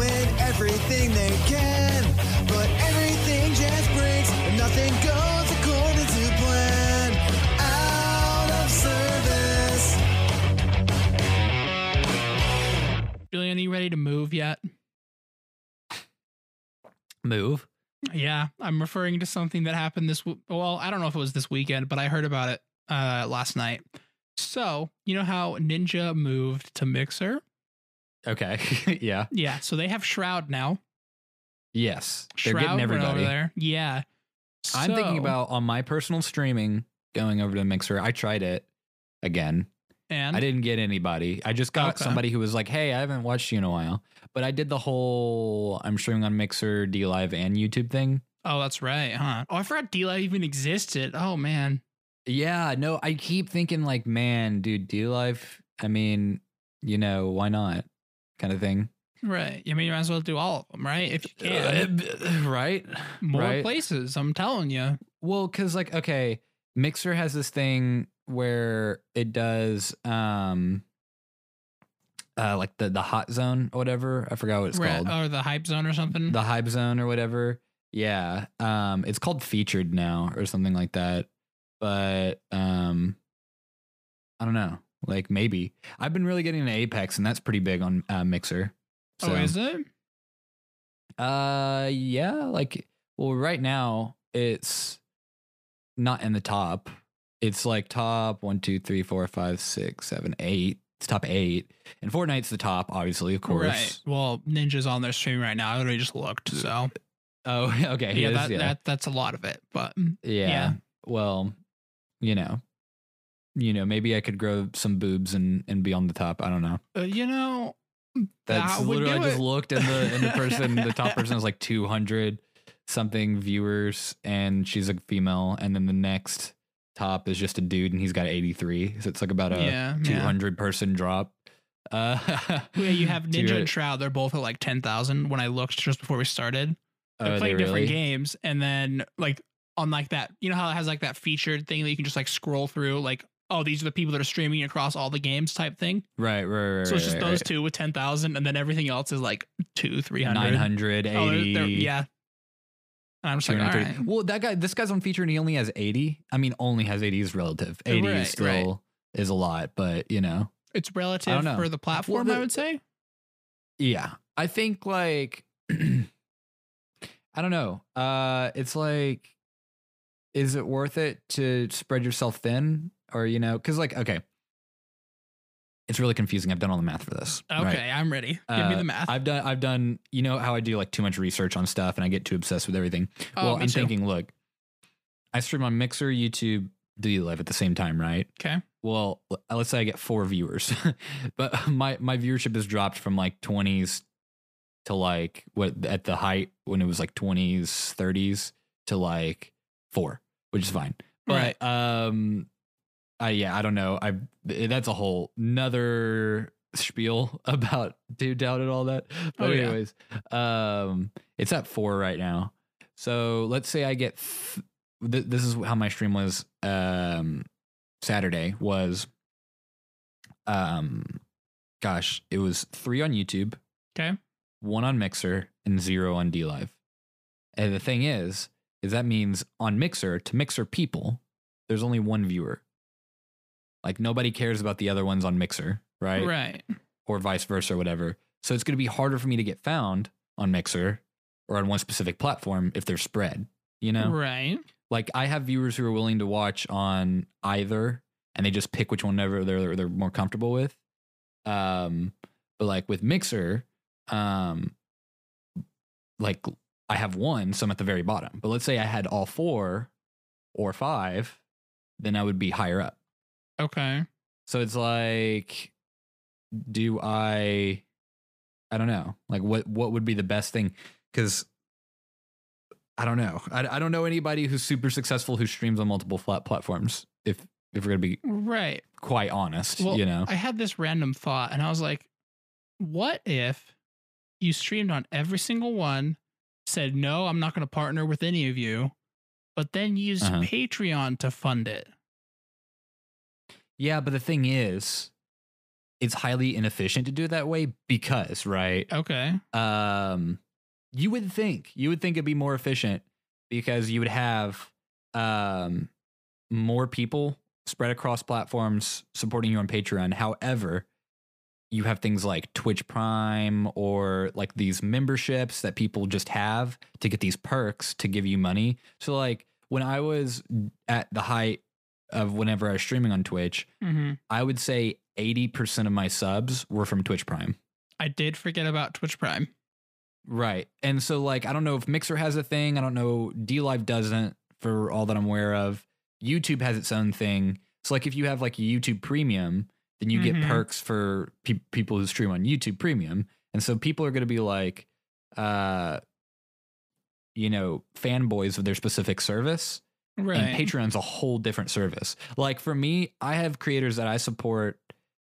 doing everything they can, but everything just breaks and nothing goes according to plan. Out of service. Julian, are you ready to move yet? Move. Yeah, I'm referring to something that happened this. W- well, I don't know if it was this weekend, but I heard about it uh, last night. So you know how Ninja moved to Mixer? Okay. yeah. Yeah, so they have Shroud now. Yes. They're Shroud getting went everybody. there. Yeah, I'm thinking about on my personal streaming going over to Mixer. I tried it again. and I didn't get anybody. I just got Okay. somebody who was like, "Hey, I haven't watched you in a while." But I did the whole I'm streaming on Mixer, D Live, and YouTube thing. Oh, that's right, huh? Oh, I forgot D Live even existed. Oh man. Yeah, no, I keep thinking like, man, dude, D Live. I mean, you know, why not? Kind of thing, Right. I mean, you might as well do all of them, right? If you can. Uh, right? More right. places, I'm telling you. Well, because like, okay, Mixer has this thing where it does, um, uh, like the the hot zone or whatever. I forgot what it's Right. called. Or the hype zone or something. the hype zone or whatever. Yeah. Um it's called featured now or something like that. But um I don't know. Like maybe. I've been really getting into Apex and that's pretty big on uh, Mixer. oh, is it? Uh yeah, like well right now it's not in the top. It's like top one, two, three, four, five, six, seven, eight. It's top eight. And Fortnite's the top, obviously, of course. Right. Well, Ninja's on their stream right now. I already just looked. So Oh, okay. yeah, is, that, yeah. that that's a lot of it. But mm, Yeah. Yeah. Well, you know, you know, maybe I could grow some boobs and and be on the top. I don't know. uh, you know, That's that literally I just it. looked and the and the person, the top person is like two hundred something viewers, and she's a female, and then the next top is just a dude, and he's got eighty three. So it's like about a yeah, two yeah. person drop. Uh, Yeah, you have Ninja and Shroud. They're both at like ten thousand. When I looked just before we started, they're Oh, playing they different really? games, and then like on like that, you know how it has like that featured thing that you can just like scroll through, like oh these are the people that are streaming across all the games type thing. Right, right, right. so it's just right, those right. two with ten thousand, and then everything else is like two, three hundred. 900, Oh, they're- they're- yeah. And I'm just like, all 230. right. Well, that guy, this guy's on feature and he only has 80. I mean, only has 80 is relative. 80 Right, is still is a lot, but you know, It's relative know. for the platform, the- I would say. yeah. I think like, I don't know. Uh, it's like, is it worth it to spread yourself thin or, you know, cause like, okay, it's really confusing. I've done all the math for this. Okay, right? I'm ready. Give me Uh, the math. I've done, I've done, you know how I do like too much research on stuff and I get too obsessed with everything. oh, well, me I'm too. thinking, look, I stream on Mixer, YouTube, D Live at the same time, right? Okay. Well, let's say I get four viewers, but my my viewership has dropped from like 20s to like what at the height when it was like 20s, 30s to like four, which is fine. But Right. um, I yeah, I don't know. I that's a whole another spiel about dude down and all that. But Oh, yeah. anyways, um, it's at four right now. So let's say I get. Th- th- this is how my stream was. Um, Saturday was. Um, gosh, it was three on YouTube, Okay. one on Mixer, and zero on D Live. And the thing is, is that means on Mixer to Mixer people, there's only one viewer. Like nobody cares about the other ones on Mixer, right? Right. Or vice versa, or whatever. So it's going to be harder for me to get found on Mixer or on one specific platform if they're spread. You know, Right. like I have viewers who are willing to watch on either, and they just pick which one they're they're, they're more comfortable with. Um, but like with Mixer, um, like I have one, so I'm at the very bottom. But let's say I had all four or five, then I would be higher up. Okay. So it's like, do I? I don't know. Like, what what would be the best thing? Because I don't know. I, I don't know anybody who's super successful who streams on multiple flat platforms. If if we're gonna be Right. quite honest, Well, you know. I had this random thought and I was like, what if you streamed on every single one, said, no, I'm not going to partner with any of you, but then use Uh-huh. Patreon to fund it? Yeah, but the thing is, it's highly inefficient to do it that way because right Okay. um you would think you would think it'd be more efficient because you would have um more people spread across platforms supporting you on Patreon. However, you have things like Twitch Prime or like these memberships that people just have to get these perks to give you money. So like when I was at the height of whenever I was streaming on Twitch, hmm I would say 80% of my subs were from Twitch Prime. I did forget about Twitch Prime. Right. And so like I don't know if Mixer has a thing, I don't know D Live doesn't for all that I'm aware of. YouTube has its own thing. So like if you have like a YouTube Premium, then you Mhm. get perks for pe- people who stream on YouTube Premium. And so people are going to be like uh you know, fanboys of their specific service. Right. And Patreon's a whole different service. Like for me, I have creators that I support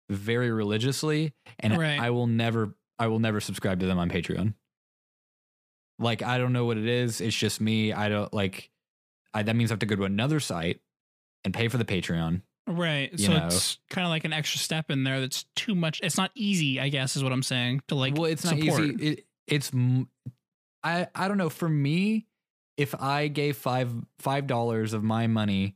very religiously, and Right. I will never, I will never subscribe to them on Patreon. Like I don't know what it is. It's just me. I don't like. I, that means I have to go to another site and pay for the Patreon. Right. So know. it's kind of like an extra step in there that's too much. It's not easy, I guess, is what I'm saying. To like, well, it's not easy. It, it's, I I don't know. For me, if I gave five five dollars of my money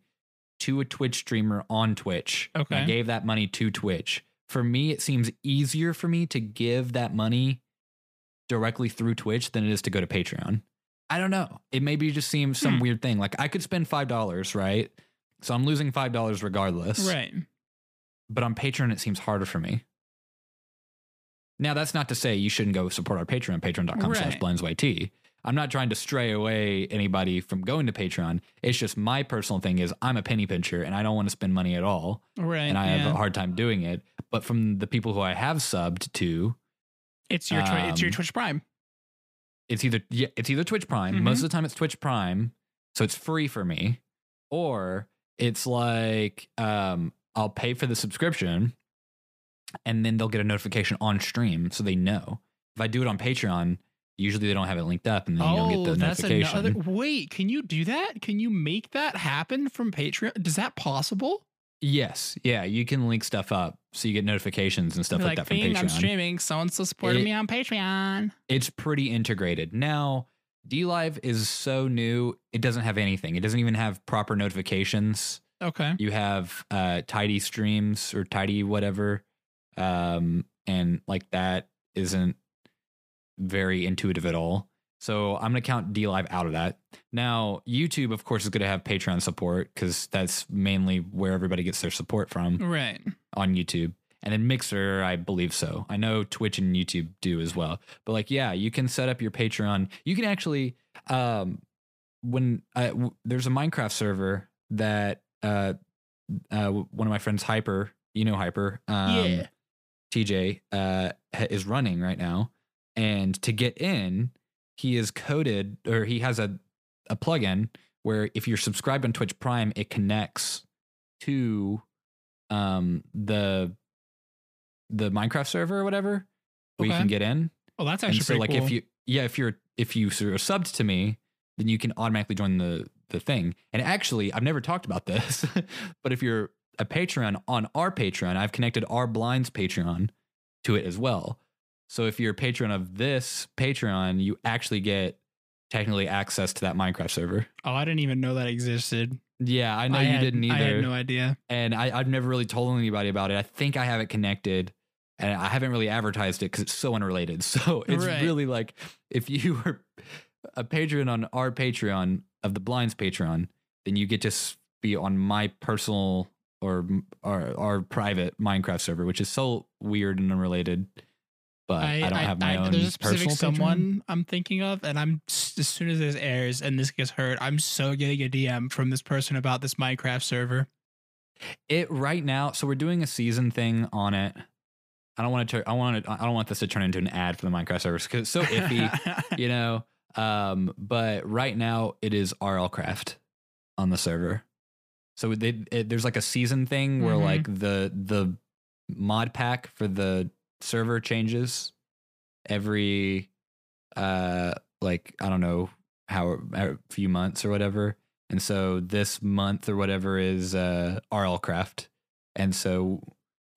to a Twitch streamer on Twitch, and I gave that money to Twitch. For me, it seems easier for me to give that money directly through Twitch than it is to go to Patreon. I don't know. It maybe just seems some Hmm. weird thing. Like I could spend five dollars, right? So I'm losing five dollars regardless. Right. But on Patreon, it seems harder for me. Now, that's not to say you shouldn't go support our Patreon, patreon.com slash Right. I'm not trying to stray away anybody from going to Patreon. It's just my personal thing is I'm a penny pincher and I don't want to spend money at all. Right. And I yeah. have a hard time doing it. But from the people who I have subbed to, it's your twi- it's your um, Twitch Prime. it's either yeah, it's either Twitch Prime. Mhm. Most of the time it's Twitch Prime, so it's free for me, or it's like um, I'll pay for the subscription, and then they'll get a notification on stream, so they know. If I do it on Patreon, usually they don't have it linked up, and then you don't Oh, get the that's notification. another. Wait, can you do that? Can you make that happen from Patreon? Is that possible? Yes, yeah, you can link stuff up, so you get notifications and stuff Be like, that from Bing, I'm Patreon. streaming. Someone's still supporting It- me on Patreon. it's pretty integrated. Now, D Live is so new, it doesn't have anything. It doesn't even have proper notifications. Okay. You have uh tidy streams or tidy whatever. Um and like that isn't very intuitive at all. So I'm gonna count D Live out of that. Now, YouTube, of course, is gonna have Patreon support because that's mainly where everybody gets their support from Right. on YouTube. And then Mixer, I believe so. I know Twitch and YouTube do as well. But like, yeah, you can set up your Patreon. You can actually, um, when uh, w- there's a Minecraft server that uh, uh, one of my friends, Hyper, you know Hyper, um, Yeah. TJ, uh, is running right now. And to get in, he is coded or he has a, a plugin where if you're subscribed on Twitch Prime, it connects to um the the Minecraft server or whatever where you can get in. Oh, that's And actually so pretty like cool. if you yeah, if you're if you sort of subbed to me, then you can automatically join the the thing. And actually, I've never talked about this, but if you're a Patreon on our Patreon, I've connected our blinds Patreon to it as well. So if you're a patron of this Patreon, you actually get technically access to that Minecraft server. oh, I didn't even know that existed. Yeah, I know I you had- didn't either. I had no idea. and I, I've never really told anybody about it. I think I have it connected, and I haven't really advertised it because it's so unrelated. So it's Right. really like if you were a patron on our Patreon of the Blinds Patreon, then you get to be on my personal or our, our private Minecraft server, which is so weird and unrelated. But I, don't have my own There's a specific personal someone. I'm thinking of, and I'm as soon as this airs and this gets heard, I'm so getting a DM from this person about this Minecraft server. It right now. So we're doing a season thing on it. I don't want to. I want to. I don't want this to turn into an ad for the Minecraft servers because it's so iffy. you know um but right now it is rl craft on the server so they, it, there's like a season thing where Mhm. like the the mod pack for the server changes every uh like i don't know how a few months or whatever and so this month or whatever is uh rl craft and so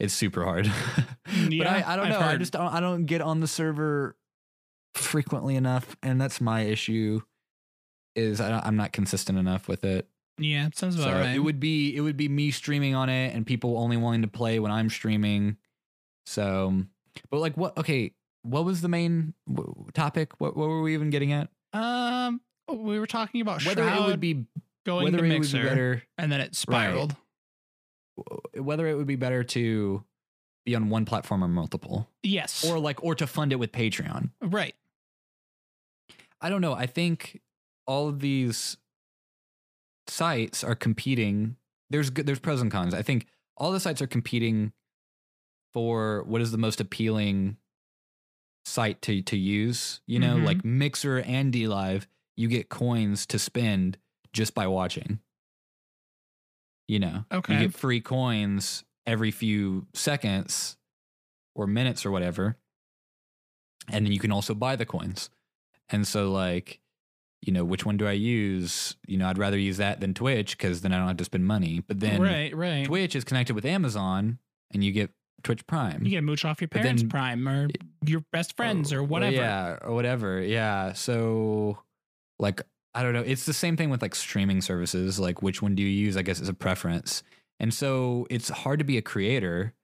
it's super hard. but Yeah, I, I don't I've know. I just don't, I don't get on the server frequently enough, and that's my issue. Is I don't, I'm not consistent enough with it. Yeah, sounds So about right. it would be it would be me streaming on it and people only wanting to play when I'm streaming. So, but like what? Okay, what was the main w- topic? What what were we even getting at? um, we were talking about Whether Shroud it would be going whether to Mixer, be better and then it spiraled. whether it would be better to be on one platform or multiple Yes, or like or to fund it with Patreon. right. I don't know. I think all of these sites are competing. There's there's pros and cons. I think all the sites are competing for what is the most appealing site to to use. You know, Mhm. like Mixer and D Live, you get coins to spend just by watching. You know, Okay. you get free coins every few seconds or minutes or whatever. And then you can also buy the coins. And so, like, you know, which one do I use? You know, I'd rather use that than Twitch because then I don't have to spend money. But then right, right. Twitch is connected with Amazon and you get Twitch Prime. You get mooch off your parents' then- prime or your best oh, friends or whatever. Yeah, or whatever. Yeah. So, like, I don't know. It's the same thing with like streaming services. Like, which one do you use? I guess it's a preference. And so it's hard to be a creator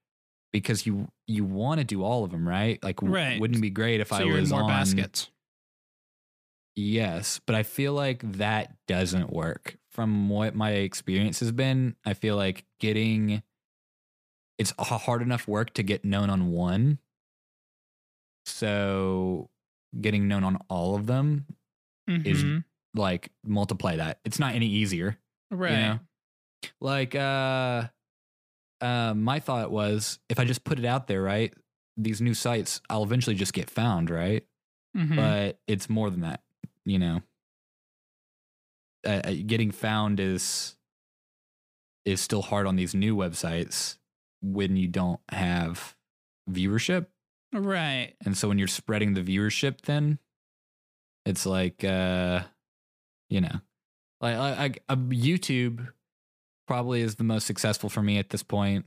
because you you want to do all of them, right? Like, w- Right. wouldn't it be great if so I was more on baskets. Yes, but I feel like that doesn't work. From what my experience has been, I feel like getting it's hard enough work to get known on one. So getting known on all of them, is- Mhm. like multiply that. It's not any easier. right. You know? Like uh uh my thought was if I just put it out there, right? These new sites, I'll eventually just get found, right? Mhm. but it's more than that you know uh, uh, getting found is is still hard on these new websites when you don't have viewership right. and so when you're spreading the viewership then it's like uh you know like like uh, youtube probably is the most successful for me at this point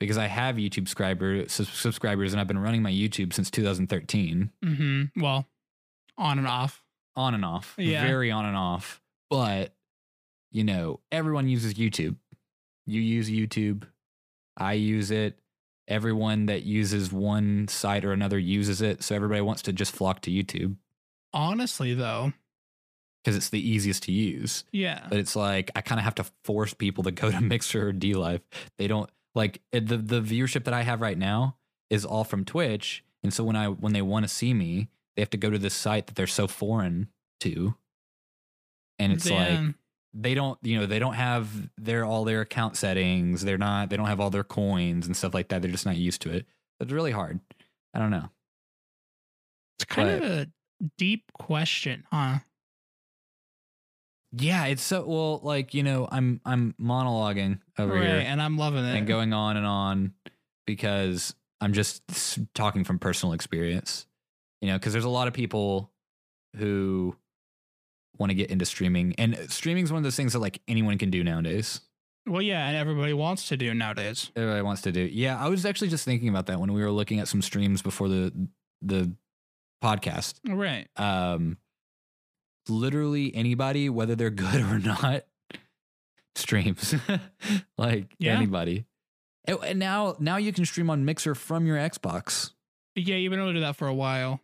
because i have youtube subscriber, sus- subscribers and i've been running my youtube since 2013 hmm Well, on and off. on and off, Yeah. very on and off. But you know, everyone uses YouTube. You use YouTube. I use it. Everyone that uses one site or another uses it. So everybody wants to just flock to YouTube Honestly, though, because it's the easiest to use. yeah. But it's like I kind of have to force people to go to Mixer or D Live. They don't like the the viewership that I have right now is all from Twitch. And so when I when they want to see me, they have to go to this site that they're so foreign to. And it's like. They don't you know they don't have their all their account settings they're not they don't have all their coins and stuff like that they're just not used to it it's really hard i don't know it's kind but- of a deep question, huh? yeah it's so well like you know i'm i'm monologuing over right. here And I'm loving it. and going on and on because i'm just talking from personal experience you know because there's a lot of people who want to get into streaming and streaming is one of those things that like anyone can do nowadays Well, yeah, and everybody wants to do nowadays. everybody wants to do. Yeah, I was actually just thinking about that when we were looking at some streams before the the podcast. Right. Um, literally anybody, whether they're good or not, streams. like Yeah. anybody. And, and now, now you can stream on Mixer from your Xbox. Yeah, you've been able to do that for a while.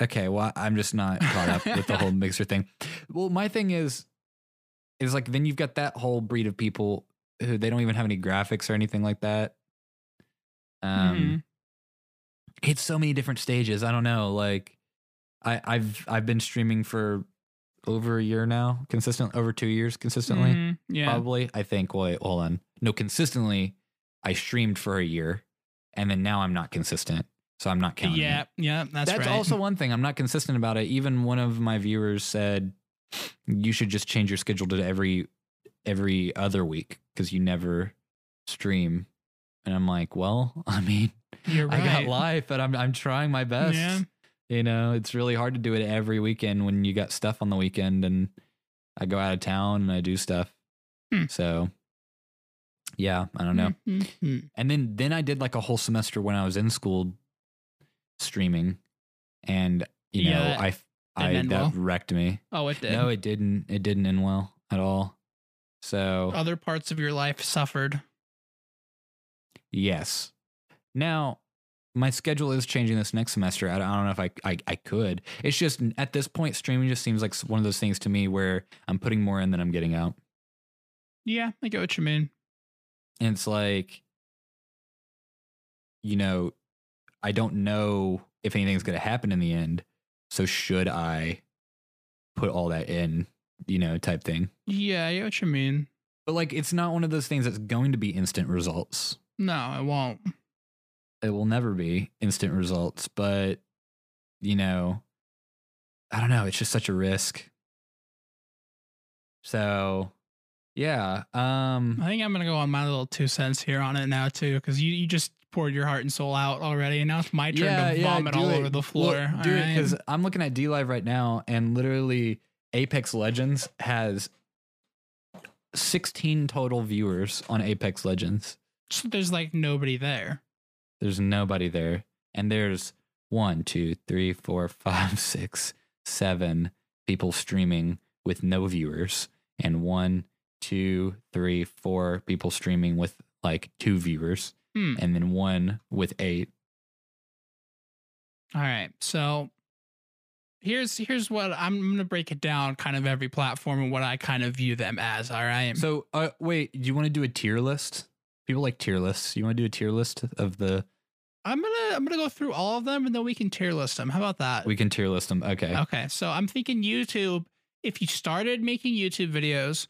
Okay, well, I'm just not caught up with the whole Mixer thing. Well, my thing is, is like then you've got that whole breed of people who they don't even have any graphics or anything like that. Um, Mhm. it's so many different stages. I don't know. Like, I, I've I've been streaming for over a year now, consistent over two years consistently. Mhm. Yeah. Probably, I think. Wait, hold on. No, consistently, I streamed for a year, and then now I'm not consistent, so I'm not counting. it. Yeah. Yeah. That's, That's, right. also one thing. I'm not consistent about it. Even one of my viewers said you should just change your schedule to every every other week because you never stream. And I'm like, well, I mean, You're right. I got life, but I'm I'm trying my best. Yeah. You know, it's really hard to do it every weekend when you got stuff on the weekend and I go out of town and I do stuff. Hmm. So Yeah, I don't know. Mhm. And then then I did like a whole semester when I was in school streaming, and you know that I I end that well. wrecked me. Oh, it did. No, it didn't. It didn't end well at all. So Other parts of your life suffered. yes. Now my schedule is changing this next semester. I don't, I don't know if I, I I could. It's just at this point, streaming just seems like one of those things to me where I'm putting more in than I'm getting out. Yeah, I get what you mean. And it's like, you know, I don't know if anything's going to happen in the end. So should I put all that in, you know, type thing? Yeah, I get what you mean. But like, it's not one of those things that's going to be instant results. No, it won't. It will never be instant results. But, you know, I don't know. It's just such a risk. So, yeah. Um, I think I'm gonna go on my little two cents here on it now too, because you, you just poured your heart and soul out already, and now it's my turn to vomit all it. over the Well, floor. do it because I'm looking at D Live right now, and literally Apex Legends has 16 total viewers on Apex Legends. So there's like nobody there. There's nobody there, and there's one, two, three, four, five, six, seven people streaming with no viewers, and one, two, three, four people streaming with like two viewers, Hmm. and then one with eight. All right. So here's here's what I'm gonna break it down kind of every platform and what I kind of view them as. All right. So, uh, wait, do you want to do a tier list? People like tier lists. You want to do a tier list of the? I'm gonna I'm gonna go through all of them and then we can tier list them. How about that? We can tier list them. Okay. Okay, so I'm thinking YouTube. If you started making YouTube videos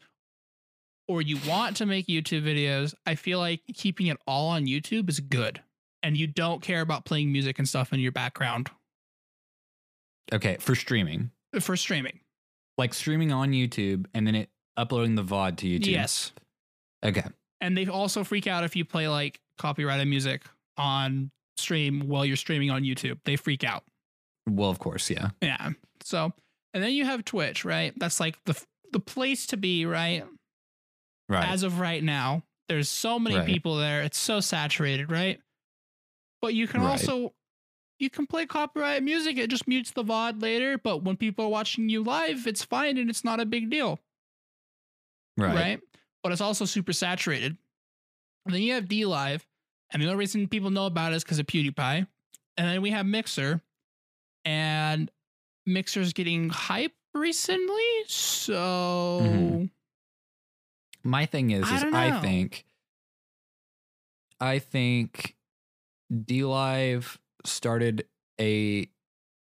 or you want to make YouTube videos, I feel like keeping it all on YouTube is good. And you don't care about playing music and stuff in your background Okay. For streaming, for streaming. like streaming on YouTube and then it uploading the VOD to YouTube. Yes. Okay. And they also freak out if you play like copyrighted music on stream while you're streaming on YouTube. They freak out. Well, of course, yeah. Yeah. So, and then you have Twitch, right? That's like the the place to be, right? Right. as of right now. There's so many Right. people there. It's so saturated, right? But you can Right. also you can play copyright music. It just mutes the VOD later, but when people are watching you live, it's fine and it's not a big deal, right. right? But it's also super saturated. And then you have D Live, and the only reason people know about it is because of PewDiePie. And then we have Mixer, and Mixer's getting hype recently. So Mhm. My thing is, I is don't I think, I think, D Live started a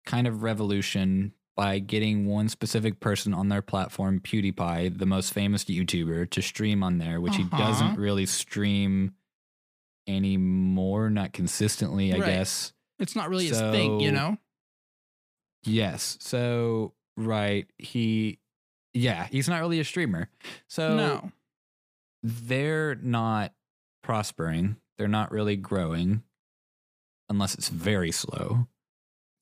kind of revolution by getting one specific person on their platform, PewDiePie, the most famous YouTuber, to stream on there, which he Uh-huh. doesn't really stream anymore, not consistently, I Right. guess. it's not really his thing, you know? Yes. So, right. He, yeah, he's not really a streamer. So, no. they're not prospering. They're not really growing unless it's very slow.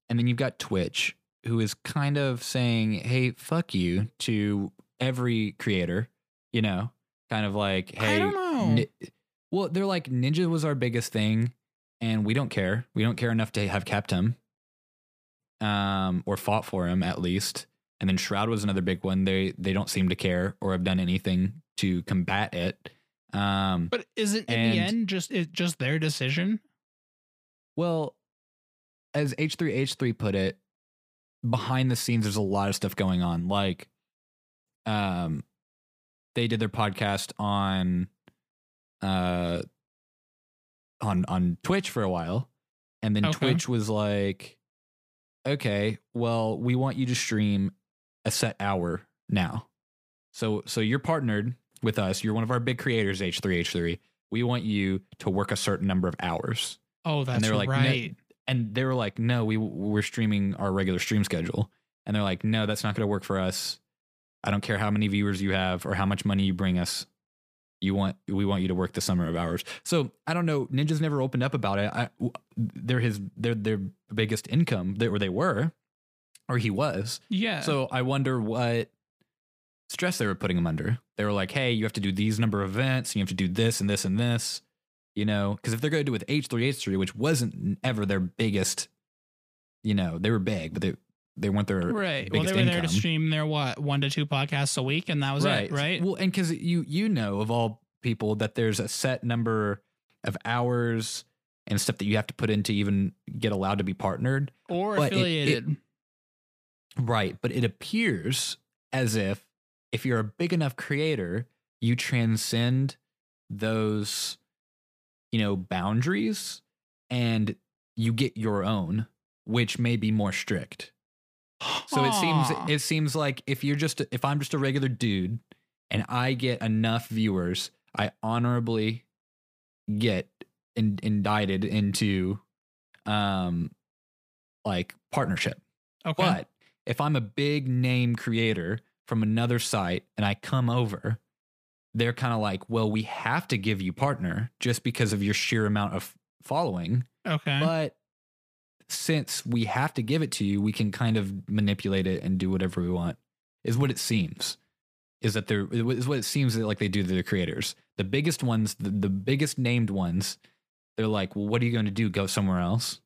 And then you've got Twitch, who is kind of saying, hey, fuck you to every creator, you know, kind of like, hey, I don't know. Ni- well, they're like, Ninja was our biggest thing, and we don't care. We don't care enough to have kept him um, or fought for him at least. And then Shroud was another big one. They they don't seem to care or have done anything to combat it. Um, But isn't in And- the end just it just their decision? well, as H3H3 put it, behind the scenes, there's a lot of stuff going on. Like, um, they did their podcast on, uh, on on Twitch for a while, and then Okay. Twitch was like, okay, well, we want you to stream a set hour now. So so you're partnered with us. You're one of our big creators, H3H3. We want you to work a certain number of hours Oh, that's and they were like, no- right. and they were like, "No, we we're streaming our regular stream schedule." And they're like, "No, that's not going to work for us. I don't care how many viewers you have or how much money you bring us. You want we want you to work the summer of hours." So I don't know. Ninja's never opened up about it. I, they're his they're their biggest income. They or they were, or he was. yeah. So I wonder what stress they were putting him under. They were like, hey, you have to do these number of events, and you have to do this and this and this. You know, because if they're going to do it with H3, H3, which wasn't ever their biggest, you know, they were big, but they they weren't their Right. Well, they were there to stream their what one to two podcasts a week, and that was it. Right. Well, and because you you know of all people that there's a set number of hours and stuff that you have to put in to even get allowed to be partnered. or but it- it- affiliated. Right. But it appears as if if you're a big enough creator, you transcend those, you know, boundaries and you get your own, which may be more strict. So it seems it seems like if you're just if I'm just a regular dude and I get enough viewers, I honorably get in, indicted into um like partnership. okay. But if I'm a big name creator from another site and I come over, they're kind of like, well, we have to give you partner just because of your sheer amount of following. okay. But since we have to give it to you, we can kind of manipulate it and do whatever we want, is what it seems. Is that they're is what it seems that like they do to the creators. The biggest ones, the, the biggest named ones, they're like, well, what are you going to do? Go somewhere else?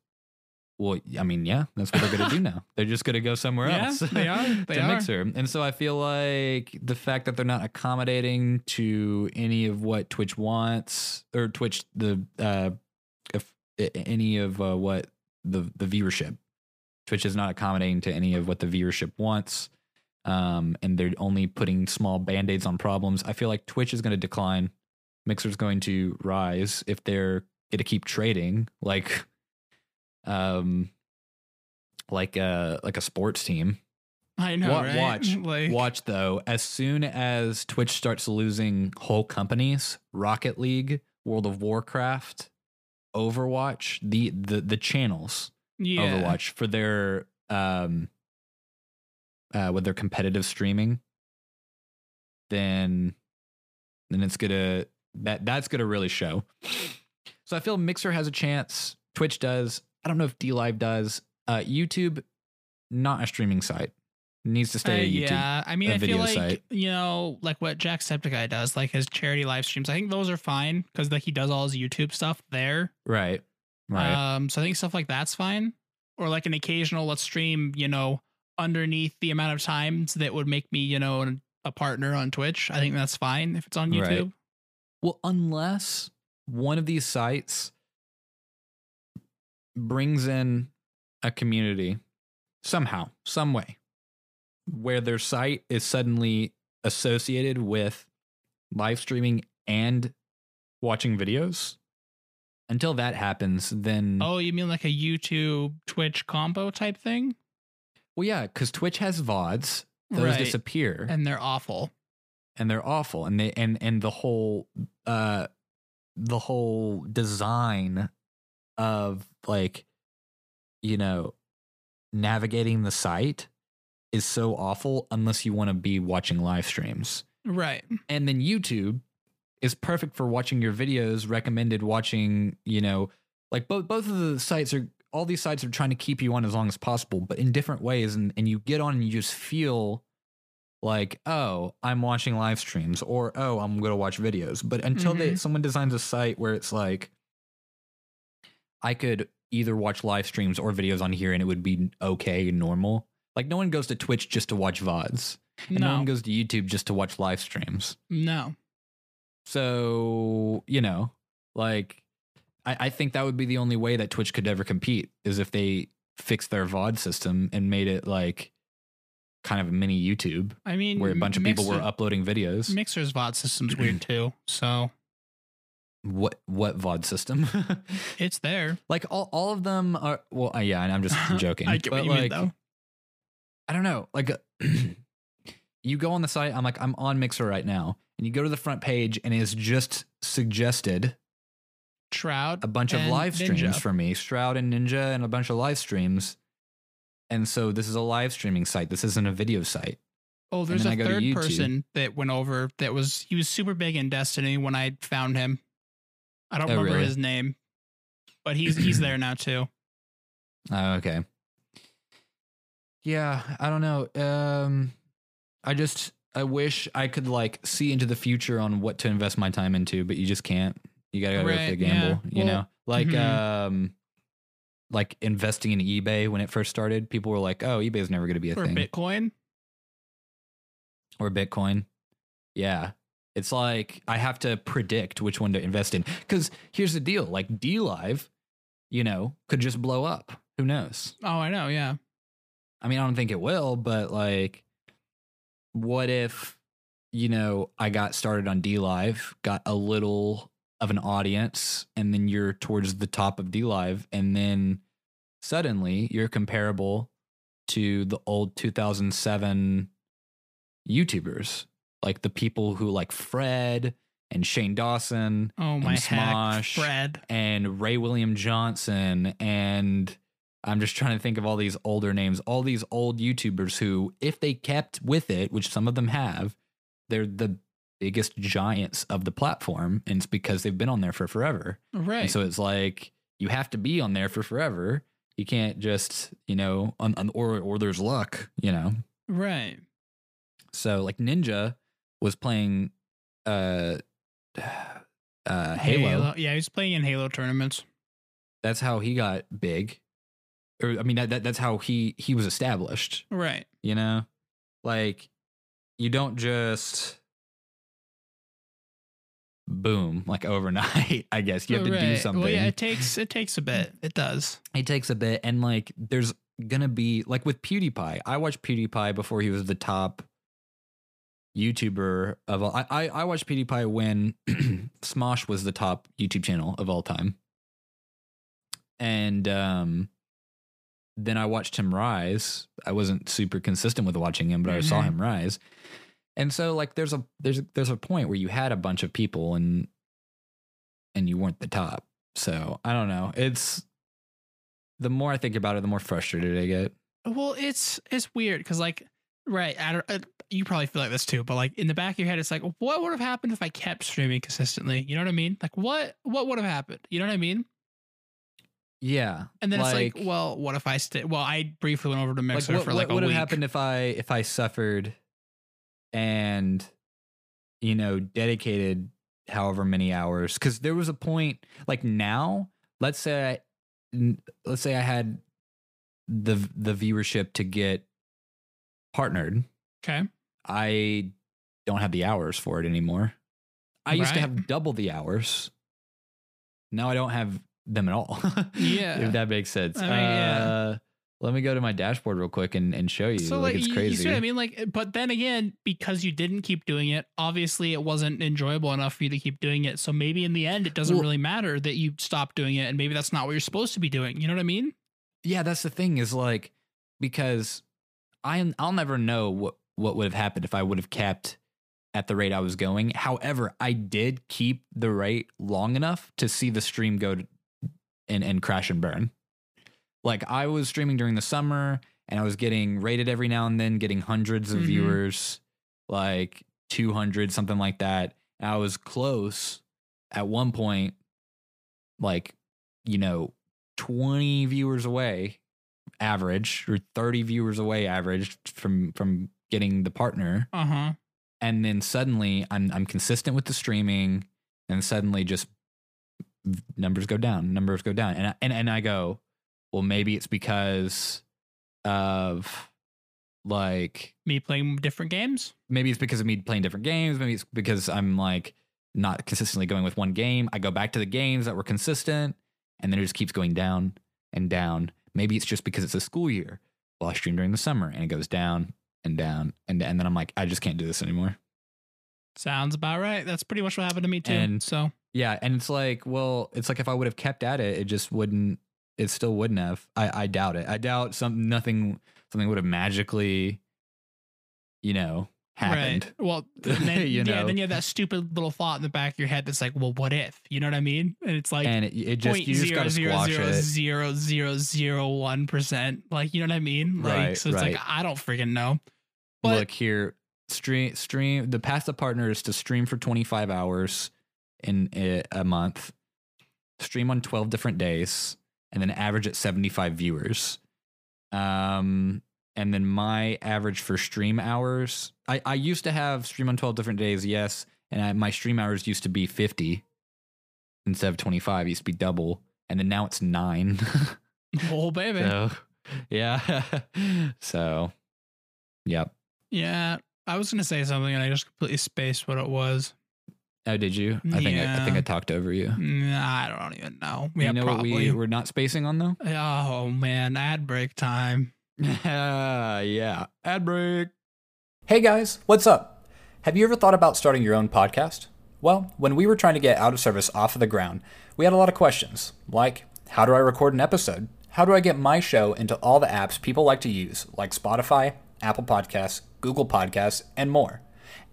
Well, I mean, yeah, that's what they're going to do now. They're just going to go somewhere Yeah, else. they are. They to are. Mixer. And so I feel like the fact that they're not accommodating to any of what Twitch wants or Twitch the uh if any of uh, what the the viewership Twitch is not accommodating to any of what the viewership wants. Um, and they're only putting small band-aids on problems. I feel like Twitch is going to decline. Mixer's going to rise if they're going to keep trading like um like a like a sports team. I know. Wa- right? Watch, Like, watch though. As soon as Twitch starts losing whole companies, Rocket League, World of Warcraft, Overwatch, the the the channels yeah. Overwatch for their um uh with their competitive streaming, then then it's gonna that that's gonna really show. So I feel Mixer has a chance. Twitch does. I don't know if D Live does. Uh, YouTube, not a streaming site. Needs to Uh, stay a YouTube. yeah, I mean, I feel like site. you know, like what Jacksepticeye does, like his charity live streams. I think those are fine because like he does all his YouTube stuff there. Right. Right. Um, so I think stuff like that's fine. Or like an occasional let's stream, you know, underneath the amount of times that would make me, you know, a partner on Twitch. I think that's fine if it's on Right. YouTube. Well, unless one of these sites brings in a community somehow, some way, where their site is suddenly associated with live streaming and watching videos. Until that happens, then Oh, you mean like a YouTube Twitch combo type thing? well, yeah, because Twitch has VODs, those Right. disappear. And they're awful. and they're awful and they and and the whole uh the whole design of like you know navigating the site is so awful unless you want to be watching live streams Right. and then youtube is perfect for watching your videos recommended watching you know like both both of the sites are all these sites are trying to keep you on as long as possible but in different ways and and you get on and you just feel like oh i'm watching live streams or oh i'm going to watch videos but until they Mhm. someone designs a site where it's like i could either watch live streams or videos on here and it would be okay and normal like no one goes to twitch just to watch vods and no, No. one goes to youtube just to watch live streams No. so, you know, like I, I think that would be the only way that Twitch could ever compete is if they fixed their VOD system and made it like kind of a mini YouTube I mean, where a bunch of people were uploading videos. Mixer's VOD system's weird too. So What what VOD system? it's there. like all, all of them are well uh, yeah, and I'm just joking. I get but what you like mean though. I don't know. Like you go on the site, I'm like I'm on Mixer right now, and you go to the front page and it's just suggested Shroud. a bunch of live streams Ninja. for me Shroud and Ninja and a bunch of live streams. And so this is a live streaming site. This isn't a video site. Oh, there's a I go to third person that went over that was he was super big in Destiny when I found him. I don't Oh, remember really? his name, but he's he's there now too. Oh, okay. Yeah, I don't know. Um I just I wish I could like see into the future on what to invest my time into, but you just can't. You gotta go with the Right, yeah. gamble, you Well, know? Like mhm. um like investing in eBay when it first started, people were like, Oh, eBay's never gonna be a thing. Or thing. Bitcoin. or Bitcoin. Yeah. It's like I have to predict which one to invest in. Because here's the deal like D Live, you know, could just blow up. Who knows? Oh, I know. Yeah. I mean, I don't think it will, but like, what if, you know, I got started on D Live, got a little of an audience, and then you're towards the top of D Live, and then suddenly you're comparable to the old 2007 YouTubers, like the people who like Fred and Shane Dawson Oh my Smosh. heck, Fred. and Ray William Johnson and I'm just trying to think of all these older names, all these old YouTubers who, if they kept with it, which some of them have, they're the biggest giants of the platform. And it's because they've been on there for forever. Right. And so it's like you have to be on there for forever. You can't just, you know, on, on, or or there's luck, you know. right. So like Ninja was playing uh uh Halo. Yeah, he was playing in Halo tournaments. that's how he got big or i mean that, that that's how he he was established Right. you know like you don't just boom like overnight i guess you have to do something Well, yeah, it takes it takes a bit. It does. it takes a bit and like there's gonna be like with pewdiepie i watched pewdiepie before he was the top youtuber of all i i, I watched pewdiepie when smosh was the top youtube channel of all time. And um then i watched him rise. I wasn't super consistent with watching him but i saw Mhm. him rise. And so like there's a there's a, there's a point where you had a bunch of people and and you weren't the top. So i don't know. It's the more I think about it, the more frustrated I get. Well, it's it's weird because like right, I don't, I, you probably feel like this too, but like in the back of your head, it's like, what would have happened if I kept streaming consistently? You know what I mean? Like what what would have happened? You know what I mean? Yeah, And then it's like, well, what if I stay? Well, I briefly went over to like Mixer what, for like what a would have happened if I if I suffered and you know dedicated however many hours? Because there was a point like now. Let's say I, let's say I had the the viewership to get partnered. Okay. I don't have the hours for it anymore. I used to have double the hours. Now I don't have them at all. Yeah. if that makes sense. I mean, yeah. uh, let me go to my dashboard real quick and, and show you. So like, like, it's crazy. you see what I mean? Like, but then again, because you didn't keep doing it, obviously it wasn't enjoyable enough for you to keep doing it. So maybe in the end, it doesn't Well- really matter that you stopped doing it, and maybe that's not what you're supposed to be doing. You know what I mean? Yeah, that's the thing is like because I I'll never know what what would have happened if I would have kept at the rate I was going. However, I did keep the rate long enough to see the stream go to, and and crash and burn. Like I was streaming during the summer and I was getting raided every now and then, getting hundreds of Mhm. viewers, like 200 something like that. And I was close at one point like you know 20 viewers away average or 30 viewers away average from from getting the partner Uh huh. and then suddenly I'm I'm consistent with the streaming and suddenly just numbers go down numbers go down and I, and and I go well maybe it's because of like Me playing different games. maybe it's because of me playing different games. Maybe it's because I'm like not consistently going with one game. I go back to the games that were consistent and then it just keeps going down and down. Maybe it's just because it's a school year. Well, I stream during the summer and it goes down and down and and then I'm like, I just can't do this anymore. Sounds about right. That's pretty much what happened to me too. And- so Yeah, and it's like, well, it's like if I would have kept at it, it just wouldn't. It still wouldn't have. I I doubt it. I doubt some nothing something would have magically, you know, happened. right. Well, and then, You yeah, then you have that stupid little thought in the back of your head that's like, well, what if? You know what I mean? And it's like and it, it just you just gotta zero squash zero it. zero zero zero one percent. Like, you know what I mean? Like, Right, so it's right. like I don't freaking know. But Look here, stream stream. The path to partner is to stream for 25 hours in a, a month, stream on 12 different days, and then average at 75 viewers. Um, and then my average for stream hours. I, I used to have stream on 12 different days, yes. And I, my stream hours used to be 50 instead of 25, it used to be double. And then now it's nine. Oh baby. so, yeah. so, yep. Yeah. I was gonna say something and I just completely spaced what it was. Oh, did you? I think I, I think I talked over you. Nah, I don't even know. you know probably. what we we're not spacing on though? oh man, ad break time. yeah. Ad break. Hey guys, what's up? Have you ever thought about starting your own podcast? Well, when we were trying to get out of service off of the ground, we had a lot of questions, like how do I record an episode? How do I get my show into all the apps people like to use, like Spotify, Apple Podcasts, Google Podcasts, and more?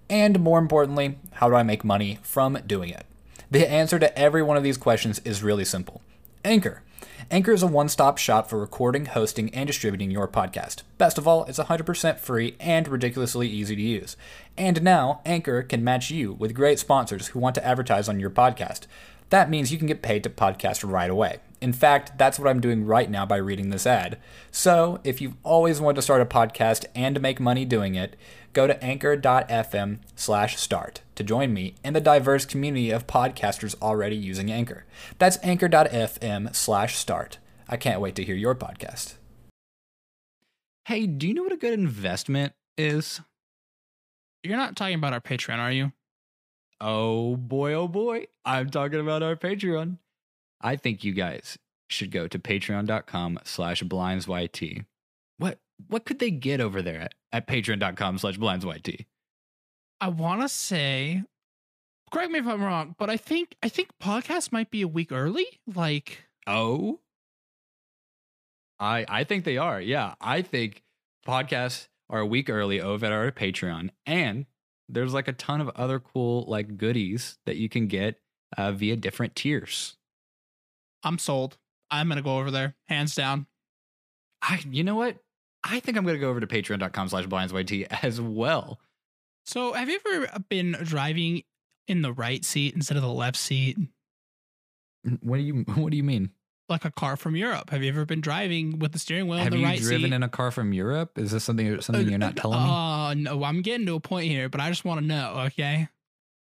And more importantly, how do I make money from doing it? The answer to every one of these questions is really simple Anchor. Anchor is a one stop shop for recording, hosting, and distributing your podcast. Best of all, it's 100% free and ridiculously easy to use. And now, Anchor can match you with great sponsors who want to advertise on your podcast. That means you can get paid to podcast right away. In fact, that's what I'm doing right now by reading this ad. So, if you've always wanted to start a podcast and make money doing it, go to anchor.fm slash start to join me in the diverse community of podcasters already using Anchor. That's anchor.fm slash start. I can't wait to hear your podcast. Hey, do you know what a good investment is? You're not talking about our Patreon, are you? Oh boy, oh boy. I'm talking about our Patreon. I think you guys should go to patreon.com slash blindsyt. What what could they get over there at, at patreon.com slash blindsyt? I wanna say correct me if I'm wrong, but I think I think podcast might be a week early. Like Oh. I I think they are. Yeah. I think podcasts are a week early over at our Patreon. And there's like a ton of other cool like goodies that you can get uh, via different tiers. I'm sold. I'm gonna go over there, hands down. I you know what? I think I'm gonna go over to patreon.com slash blindsyt as well. So have you ever been driving in the right seat instead of the left seat? What do you what do you mean? Like a car from Europe. Have you ever been driving with the steering wheel Have you right driven seat? in a car from Europe? Is this something uh, something you're not telling me? Oh no, I'm getting to a point here, but I just want to know, okay?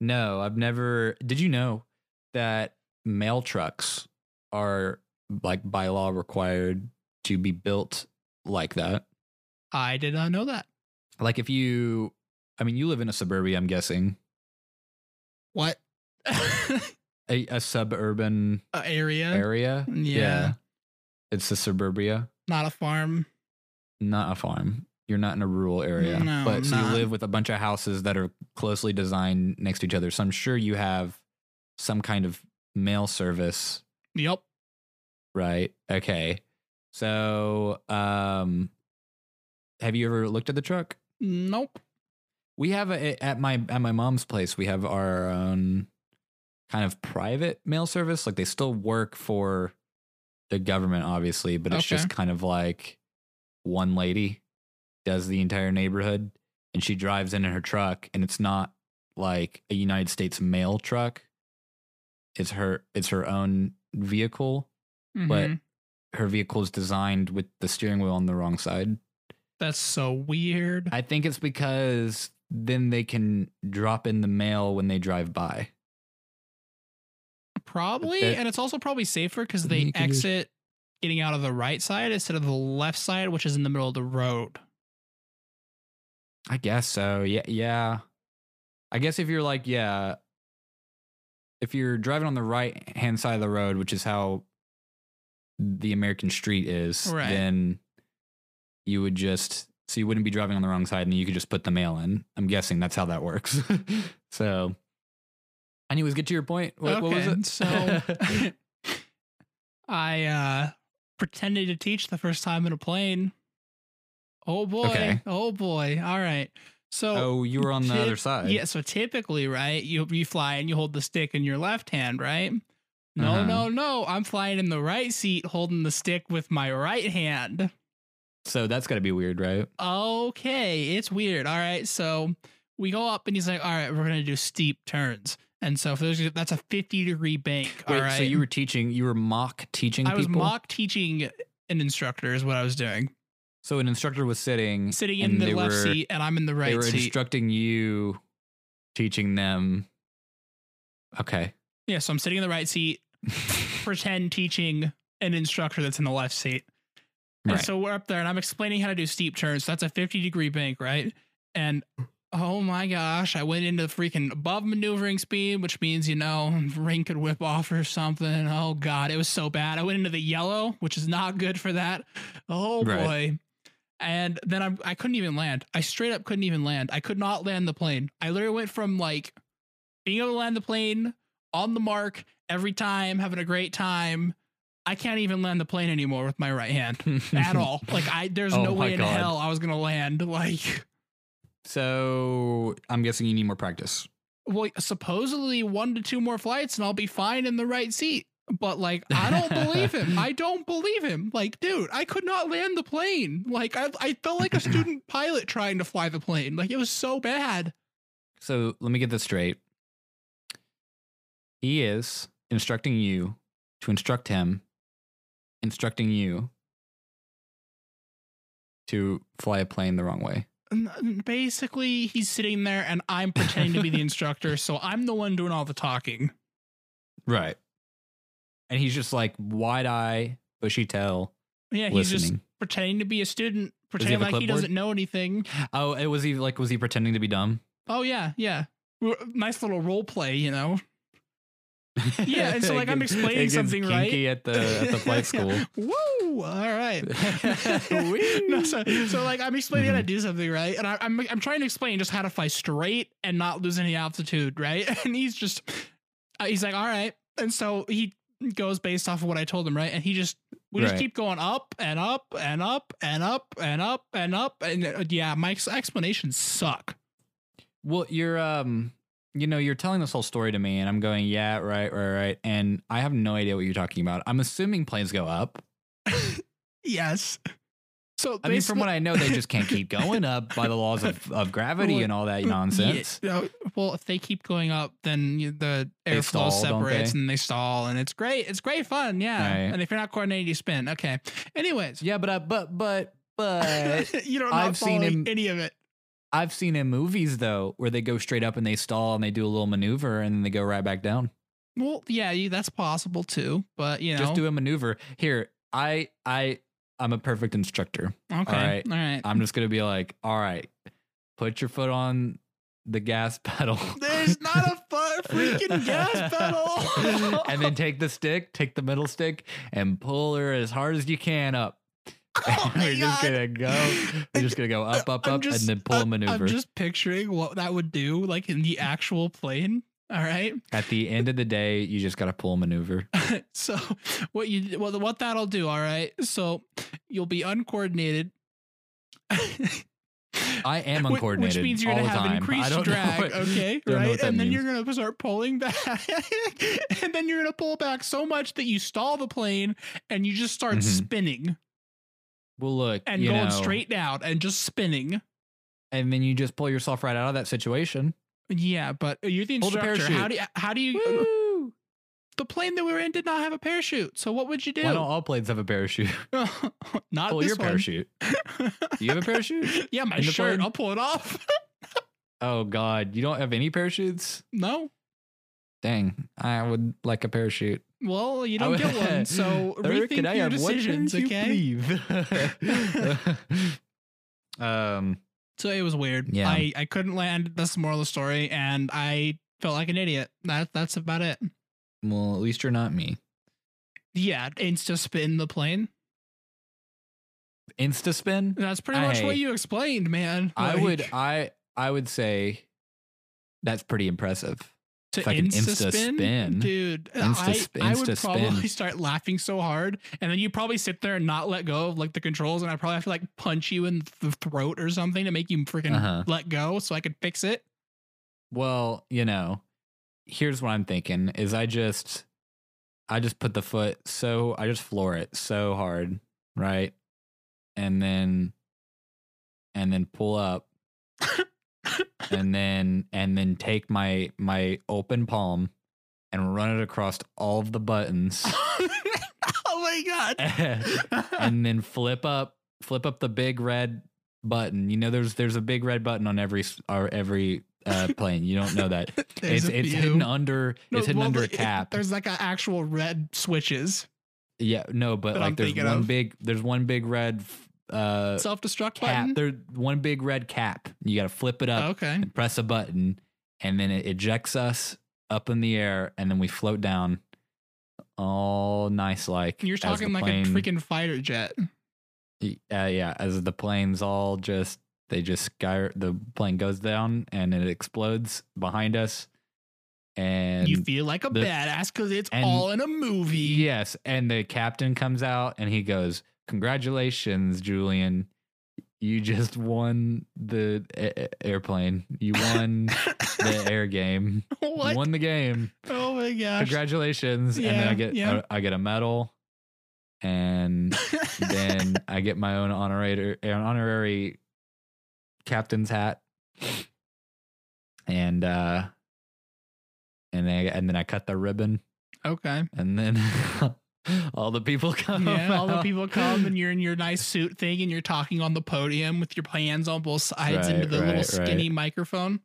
No, I've never. Did you know that mail trucks are like by law required to be built like that? I did not know that. Like if you, I mean, you live in a suburbia, I'm guessing, What? a, a suburban Uh, area? area. Yeah. it's a suburbia, Not a farm. not a farm. You're not in a rural area, No, but so you live with a bunch of houses that are closely designed next to each other. So I'm sure you have some kind of mail service Yep. Right. Okay. So, um, have you ever looked at the truck? Nope. We have a, at my at my mom's place. We have our own kind of private mail service. Like they still work for the government, obviously, but it's Okay. just kind of like one lady does the entire neighborhood, and she drives in in her truck, and it's not like a United States mail truck. It's her. It's her own vehicle but Mhm. Her vehicle is designed with the steering wheel on the wrong side. that's so weird. I think it's because then they can drop in the mail when they drive by. probably, that- and it's also probably safer because they exit getting out of the right side instead of the left side, which is in the middle of the road. I guess so. Yeah, yeah. I guess if you're like, yeah, if you're driving on the right hand side of the road, which is how the American street is, Right. then you would just so you wouldn't be driving on the wrong side and you could just put the mail in. I'm guessing that's how that works. so anyways, get to your point. What, what was it? so- I uh pretended to teach the first time in a plane. Oh boy. Okay. Oh boy. All right. So oh, you were on the Tip- other side. Yeah, so typically, right, you you fly and you hold the stick in your left hand, right? No, Uh-huh. no, no. I'm flying in the right seat holding the stick with my right hand. So that's got to be weird, right? Okay, it's weird. All right, so we go up and he's like, "All right, we're gonna do steep turns." And so if there's that's a 50 degree bank. Wait, all right. so you were teaching, you were mock teaching I was mock teaching an instructor is what I was doing. So an instructor was sitting sitting in the left were, seat, and I'm in the They right were seat. instructing you, teaching them. Okay. yeah, so I'm sitting in the right seat, pretend teaching an instructor that's in the left seat. And Right. so we're up there, and I'm explaining how to do steep turns. So That's a 50 degree bank, right? And oh my gosh, I went into the freaking above maneuvering speed, which means you know ring could whip off or something. Oh god, it was so bad. I went into the yellow, which is not good for that. Oh Right. boy. And then I I couldn't even land. I straight up couldn't even land. I could not land the plane. I literally went from like being able to land the plane on the mark every time, having a great time. I can't even land the plane anymore with my right hand at all. Like I, there's Oh no way in God. hell I was gonna land. Like, So I'm guessing you need more practice. well, supposedly one to two more flights and I'll be fine in the right seat. But like, I don't believe him. I don't believe him. Like, dude, I could not land the plane. Like, I, I felt like a student pilot trying to fly the plane. Like, it was so bad. So let me get this straight. He is instructing you to instruct him, instructing you to fly a plane the wrong way. Basically, he's sitting there and I'm pretending to be the instructor. So I'm the one doing all the talking. Right. And he's just like wide eye, bushy tail, Yeah, he's just pretending to be a student, pretending a like he doesn't know anything. Oh, it was he like was he pretending to be dumb? Oh yeah, yeah. Nice little role play, you know. Yeah, and so, like, I'm explaining something, right? at the at the flight school. Woo! All right. No, so, so like I'm explaining how to Mhm. do something, right? And I, I'm I'm trying to explain just how to fly straight and not lose any altitude, right? And he's just uh, he's like, all right. And so he goes based off of what I told him, right? And he just we just Right. keep going up and up and up and up and up and up and uh, yeah, Mike's explanations suck. Well, you're um you know, you're telling this whole story to me and I'm going, yeah, right, right, right. And I have no idea what you're talking about. I'm assuming planes go up. Yes. So I mean, from what I know, they just can't keep going up by the laws of, of gravity Well, and all that nonsense. Yeah, well, if they keep going up, then you, the airflow separates they? and they stall, and it's great. It's great fun, yeah. Right. And if you're not coordinated, you spin. Okay. Anyways, Yeah, but uh, but but but you don't. I've seen him- any of it. I've seen in movies though where they go straight up and they stall and they do a little maneuver and then they go right back down. Well, yeah, that's possible too. But you know, Just do a maneuver. Here, I I I'm a perfect instructor. okay, all right. right. I'm just gonna be like, all right, put your foot on the gas pedal. There's not a fu- freaking gas pedal. and then take the stick, take the middle stick, and pull her as hard as you can up. Oh we're just God. gonna go. We're just gonna go up, up, I'm up, just- and then pull a maneuver. I'm just picturing what that would do, like in the actual plane. All right. At the end of the day, you just gotta pull a maneuver. so what you well what that'll do all right so you'll be uncoordinated I am uncoordinated. which means you're all gonna have increased drag what- okay right and then means. you're gonna start pulling back and then you're gonna pull back so much that you stall the plane and you just start Mhm. spinning Well, look, and going know, straight down and just spinning and then you just pull yourself right out of that situation. yeah but you're the instructor how do you, how do you uh, Woo! the plane that we were in did not have a parachute so what would you do Why don't all planes have a parachute? not pull this your one. parachute. Do you have a parachute? yeah my in shirt i'll pull it off Oh God, you don't have any parachutes? no Dang, I would like a parachute. Well, you don't get one, so Sir, rethink can I your have decisions, okay? um, So it was weird. Yeah. I, I couldn't land. That's the moral of the story, and I felt like an idiot. That that's about it. well, at least you're not me. Yeah, insta spin the plane. Insta spin. That's pretty much what you explained, man. I Like, would, I, I would say that's pretty impressive. To can insta insta spin, spin. dude. Insta I, I would probably spin. start laughing so hard, and then you probably sit there and not let go of like the controls, and I probably have to like punch you in the throat or something to make you freaking Uh-huh. let go, so I could fix it. Well, you know, here's what I'm thinking: is I just, I just put the foot so I just floor it so hard, right, and then, and then pull up, and then and then take my my open palm and run it across all of the buttons oh my god. and then flip up flip up the big red button. You know, there's there's a big red button on every or every uh, plane. You don't know that. It's it's few. hidden under No, it's hidden well, under a like, it- cap. There's like a actual red switches. yeah, no, but that like I'm there's one of. big there's one big red uh Self destruct button. There's one big red cap. You got to flip it up okay. and press a button, and then it ejects us up in the air, and then we float down, all nice like. You're talking like plane- a freaking fighter jet. Uh, yeah, as the planes all just they just sky the plane goes down and it explodes behind us, and you feel like a the- badass because it's and- all in a movie. yes, and the captain comes out and he goes, "Congratulations, Julian." You just won the a- airplane. You won the air game. what? You won the game. oh my gosh. Congratulations! and then I get yeah. I, I get a medal, and then I get my own honorary honorary captain's hat, and uh, and then and then I cut the ribbon, okay. and then all the people come. Yeah, all the people come and you're in your nice suit thing and you're talking on the podium with your hands on both sides into Right, the little skinny right. microphone.